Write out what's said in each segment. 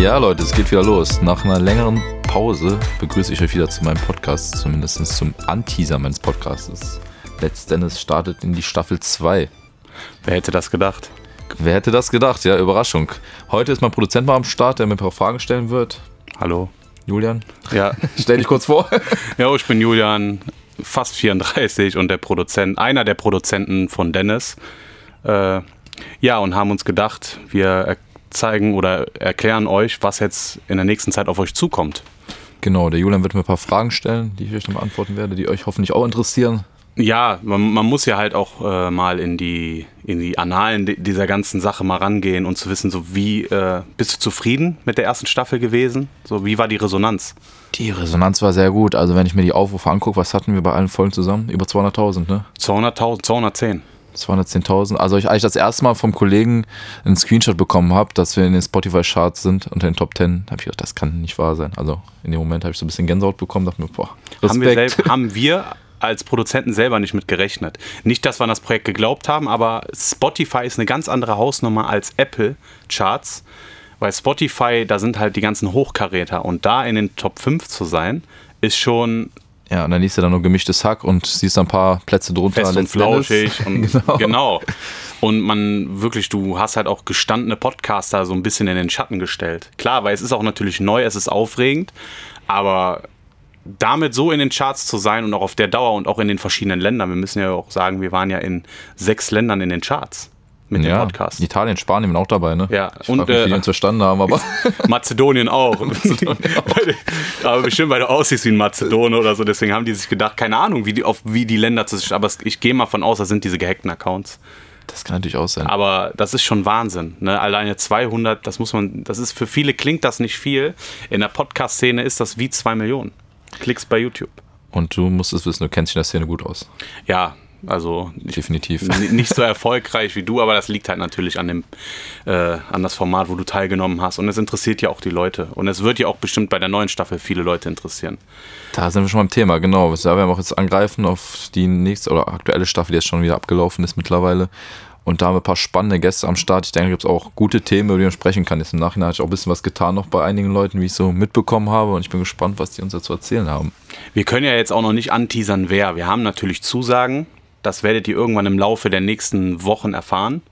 Ja, Leute, es geht wieder los. Nach einer längeren Pause begrüße ich euch wieder zu meinem Podcast, zumindest zum Anteaser meines Podcasts. Let's Dennis startet in die Staffel 2. Wer hätte das gedacht? Wer hätte das gedacht? Ja, Überraschung. Heute ist mein Produzent mal am Start, der mir ein paar Fragen stellen wird. Hallo. Julian, Ja, stell dich kurz vor. ja ich bin Julian, fast 34 und der Produzent, einer der Produzenten von Dennis. Äh, ja, und haben uns gedacht, wir zeigen oder erklären euch, was jetzt in der nächsten Zeit auf euch zukommt. genau, der Julian wird mir ein paar Fragen stellen, die ich euch dann beantworten werde, die euch hoffentlich auch interessieren. Ja, man, man muss ja halt auch äh, mal in die, in die Annalen di- dieser ganzen Sache mal rangehen und zu wissen, so wie äh, bist du zufrieden mit der ersten Staffel gewesen? So wie war die Resonanz? Die Resonanz war sehr gut. Also wenn ich mir die Aufrufe angucke, was hatten wir bei allen Folgen zusammen? Über 200.000, ne? 200.000, 210. 210.000. Also ich eigentlich das erste Mal vom Kollegen einen Screenshot bekommen habe, dass wir in den Spotify-Charts sind, unter den Top 10, habe ich gedacht, das kann nicht wahr sein. Also in dem Moment habe ich so ein bisschen Gänsehaut bekommen, dachte mir, boah, Haben wir, Respekt. haben wir als Produzenten selber nicht mit gerechnet. Nicht, dass wir an das Projekt geglaubt haben, aber Spotify ist eine ganz andere Hausnummer als Apple Charts, weil Spotify, da sind halt die ganzen Hochkaräter und da in den Top 5 zu sein, ist schon Ja, und dann liest du dann nur gemischtes Hack und siehst ein paar Plätze drunter. fest und flauschig und genau. genau. Und man wirklich, du hast halt auch gestandene Podcaster so ein bisschen in den Schatten gestellt. Klar, weil es ist auch natürlich neu, es ist aufregend, aber damit so in den Charts zu sein und auch auf der Dauer und auch in den verschiedenen Ländern, wir müssen ja auch sagen, wir waren ja in sechs Ländern in den Charts mit dem Ja, Podcast. Italien, Spanien waren auch dabei, ne? Ja, ich und, mich, äh, uns verstanden haben, aber Mazedonien auch. aber bestimmt, weil du aussiehst wie ein Mazedone oder so, deswegen haben die sich gedacht, keine Ahnung, wie die, auf wie die Länder zu aber ich gehe mal von aus, das sind diese gehackten Accounts. das kann natürlich auch sein. Aber das ist schon Wahnsinn. Ne? Alleine 200, das muss man, das ist für viele klingt das nicht viel. In der Podcast-Szene ist das wie zwei Millionen Klicks bei YouTube. Und du musst es wissen, du kennst dich in der Szene gut aus. Ja, also Definitiv. nicht so erfolgreich wie du, aber das liegt halt natürlich an dem, äh, an das Format, wo du teilgenommen hast. Und es interessiert ja auch die Leute. Und es wird ja auch bestimmt bei der neuen Staffel viele Leute interessieren. Da sind wir schon beim Thema, genau. Da werden wir auch jetzt angreifen auf die nächste oder aktuelle Staffel, die jetzt schon wieder abgelaufen ist mittlerweile. Und da haben wir ein paar spannende Gäste am Start. Ich denke, da gibt es auch gute Themen, über die man sprechen kann. Jetzt im Nachhinein habe ich auch ein bisschen was getan noch bei einigen Leuten, wie ich so mitbekommen habe. Und ich bin gespannt, was die uns dazu erzählen haben. Wir können ja jetzt auch noch nicht anteasern, wer. Wir haben natürlich Zusagen. Das werdet ihr irgendwann im Laufe der nächsten Wochen erfahren.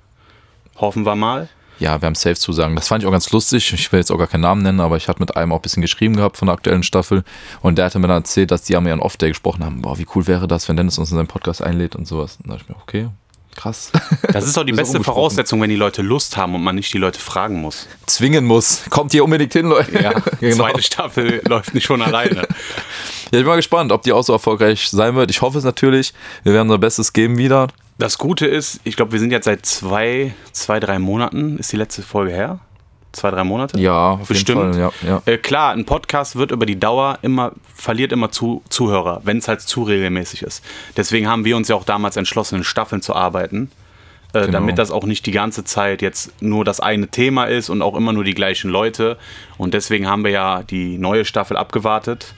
Hoffen wir mal. Ja, wir haben safe zusagen. Das fand ich auch ganz lustig. Ich will jetzt auch gar keinen Namen nennen, aber ich hatte mit einem auch ein bisschen geschrieben gehabt von der aktuellen Staffel. Und der hatte mir dann erzählt, dass die am ihren Off-Day gesprochen haben. Boah, wie cool wäre das, wenn Dennis uns in seinen Podcast einlädt und sowas. Und da dachte ich mir, okay, krass. Das ist doch die beste. Voraussetzung, wenn die Leute Lust haben und man nicht die Leute fragen muss. Zwingen muss. Kommt hier unbedingt hin, Leute. Ja, genau. zweite Staffel läuft nicht von alleine. Ja, ich bin mal gespannt, ob die auch so erfolgreich sein wird. Ich hoffe es natürlich. Wir werden unser Bestes geben wieder. Das Gute ist, ich glaube, wir sind jetzt seit zwei, zwei, drei Monaten, ist die letzte Folge her? Zwei, drei Monate? Ja, Bestimmt. Fall. Ja, ja. Äh, klar, ein Podcast wird über die Dauer immer, verliert immer zu, Zuhörer, wenn es halt zu regelmäßig ist. Deswegen haben wir uns ja auch damals entschlossen, in Staffeln zu arbeiten. Äh, Genau. Damit das auch nicht die ganze Zeit jetzt nur das eine Thema ist und auch immer nur die gleichen Leute. Und deswegen haben wir ja die neue Staffel abgewartet.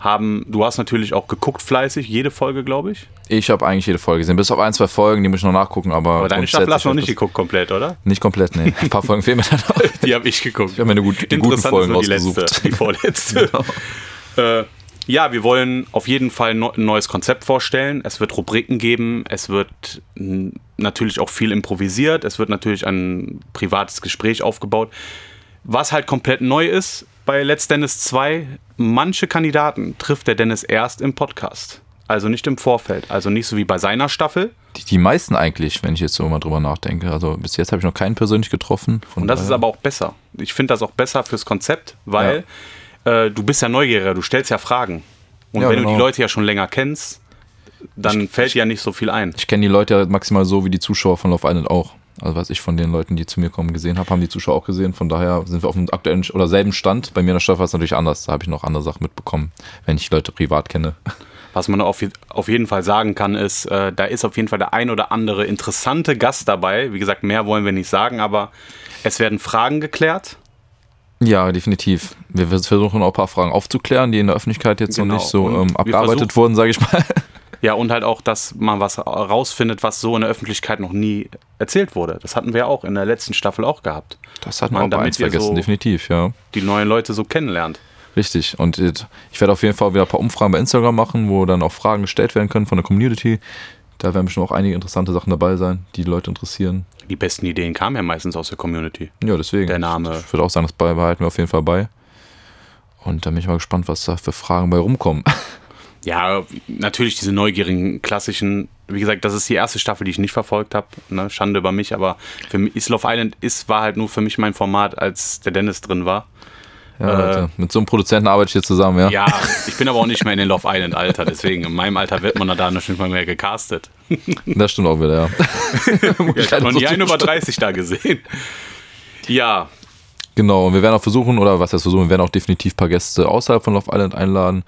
Haben, du hast natürlich auch geguckt fleißig, jede Folge, glaube ich. Ich habe eigentlich jede Folge gesehen. Bis auf ein, zwei Folgen, die muss ich noch nachgucken. Aber, Aber deine Staffel hast du noch nicht geguckt komplett, oder? Nicht komplett, nee. Ein paar Folgen fehlen mir dann noch. Die habe ich geguckt. Ich habe mir eine gut, die guten Folgen die rausgesucht. letzte, die vorletzte. äh, ja, wir wollen auf jeden Fall ein neues Konzept vorstellen. Es wird Rubriken geben. Es wird natürlich auch viel improvisiert. Es wird natürlich ein privates Gespräch aufgebaut. Was halt komplett neu ist bei Let's Dennis 2, manche Kandidaten trifft der Dennis erst im Podcast. Also nicht im Vorfeld. Also nicht so wie bei seiner Staffel. Die, die meisten eigentlich, wenn ich jetzt so mal drüber nachdenke. Also bis jetzt habe ich noch keinen persönlich getroffen. Und das ist aber auch besser. Ich finde das auch besser fürs Konzept, weil äh, du bist ja neugieriger, du stellst ja Fragen. Und Ja, wenn du genau. die Leute ja schon länger kennst, dann fällt dir ja nicht so viel ein. Ich kenne die Leute ja maximal so wie die Zuschauer von Love Island auch. Also was ich von den Leuten, die zu mir kommen, gesehen habe, haben die Zuschauer auch gesehen. Von daher sind wir auf dem aktuellen oder selben Stand. Bei mir in der Staffel war es natürlich anders. Da habe ich noch andere Sachen mitbekommen, wenn ich Leute privat kenne. Was man auf, auf jeden Fall sagen kann, ist, äh, da ist auf jeden Fall der ein oder andere interessante Gast dabei. Wie gesagt, mehr wollen wir nicht sagen, aber es werden Fragen geklärt. Ja, definitiv. Wir versuchen auch ein paar Fragen aufzuklären, die in der Öffentlichkeit jetzt Genau. noch nicht so ähm, abgearbeitet wurden, sage ich mal. Ja, und halt auch, dass man was rausfindet, was so in der Öffentlichkeit noch nie erzählt wurde. Das hatten wir auch in der letzten Staffel auch gehabt. Das hatten wir auch eins vergessen, so definitiv, ja. Die neuen Leute so kennenlernt. Richtig. Und ich werde auf jeden Fall wieder ein paar Umfragen bei Instagram machen, wo dann auch Fragen gestellt werden können von der Community. Da werden bestimmt auch einige interessante Sachen dabei sein, die die Leute interessieren. Die besten Ideen kamen ja meistens aus der Community. Ja, deswegen. Der Name. Ich würde auch sagen, das behalten wir auf jeden Fall bei. Und da bin ich mal gespannt, was da für Fragen bei rumkommen. Ja, natürlich diese neugierigen klassischen. Wie gesagt, das ist die erste Staffel, die ich nicht verfolgt habe. Ne? Schande über mich, aber für mich, Is Love Island ist, war halt nur für mich mein Format, als der Dennis drin war. Ja, äh, mit so einem Produzenten arbeite ich hier zusammen, ja. Ja, ich bin aber auch nicht mehr in den Love Island Alter, deswegen in meinem Alter wird man da noch nicht mal mehr gecastet. Das stimmt auch wieder, ja. ja ich habe noch nie einen über 30 da gesehen. Ja. Genau, und wir werden auch versuchen, oder was heißt versuchen, wir werden auch definitiv ein paar Gäste außerhalb von Love Island einladen,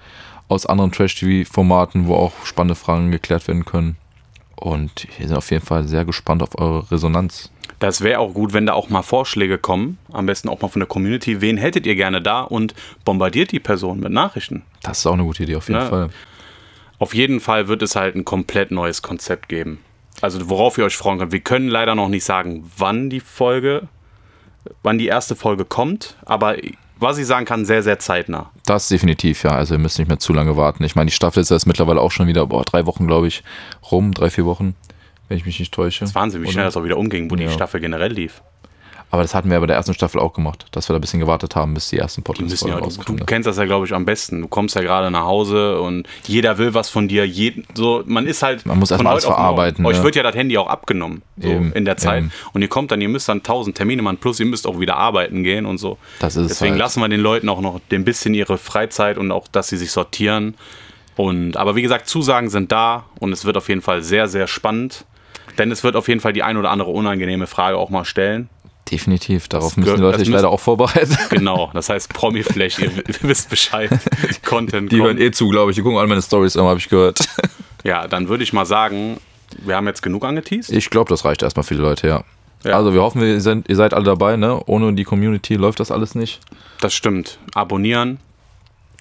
aus anderen Trash-TV-Formaten, wo auch spannende Fragen geklärt werden können. Und wir sind auf jeden Fall sehr gespannt auf eure Resonanz. Das wäre auch gut, wenn da auch mal Vorschläge kommen, am besten auch mal von der Community. Wen hättet ihr gerne da und bombardiert die Person mit Nachrichten? Das ist auch eine gute Idee, auf jeden ja. Fall. Auf jeden Fall wird es halt ein komplett neues Konzept geben. Also worauf ihr euch freuen könnt. Wir können leider noch nicht sagen, wann die Folge, wann die erste Folge kommt, aber was ich sagen kann, sehr, sehr zeitnah. Das definitiv, ja. Also ihr müsst nicht mehr zu lange warten. Ich meine, die Staffel ist jetzt mittlerweile auch schon wieder, boah, drei Wochen, glaube ich, rum, drei, vier Wochen wenn ich mich nicht täusche. Das ist Wahnsinn, wie schnell das auch wieder umging, wo ja. die Staffel generell lief. Aber das hatten wir bei der ersten Staffel auch gemacht, dass wir da ein bisschen gewartet haben, bis die ersten Podcasts ja, du, du kennst das ja, glaube ich, am besten. Du kommst ja gerade nach Hause und jeder will was von dir. Jeden, so, man ist halt. Man muss erstmal alles verarbeiten. Euch ja. wird ja das Handy auch abgenommen so in der Zeit. Eben. Und ihr kommt dann, ihr müsst dann tausend Termine machen, plus ihr müsst auch wieder arbeiten gehen und so. Das ist Deswegen halt. lassen wir den Leuten auch noch ein bisschen ihre Freizeit und auch, dass sie sich sortieren. Und, aber wie gesagt, Zusagen sind da und es wird auf jeden Fall sehr, sehr spannend. Denn es wird auf jeden Fall die ein oder andere unangenehme Frage auch mal stellen. Definitiv, darauf das müssen die Leute sich leider auch vorbereiten. Genau, das heißt Promi-Flash, ihr, ihr, wisst Bescheid. Content Die kommt. hören eh zu, glaube ich. Die gucken alle meine Stories immer, habe ich gehört. Ja, dann würde ich mal sagen, wir haben jetzt genug angeteased. Ich glaube, das reicht erstmal für die Leute, ja. ja. Also wir hoffen, ihr seid, ihr seid alle dabei, ne? Ohne die Community läuft das alles nicht. Das stimmt. Abonnieren,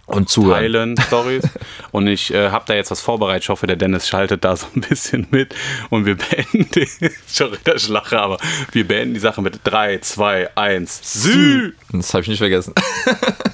und zuhören. teilen Stories. und ich äh, habe da jetzt was vorbereitet. Ich hoffe, der Dennis schaltet da so ein bisschen mit. Und wir beenden die, schon wieder Schlache, aber wir beenden die Sache mit 3, 2, 1, Sü! Das habe ich nicht vergessen.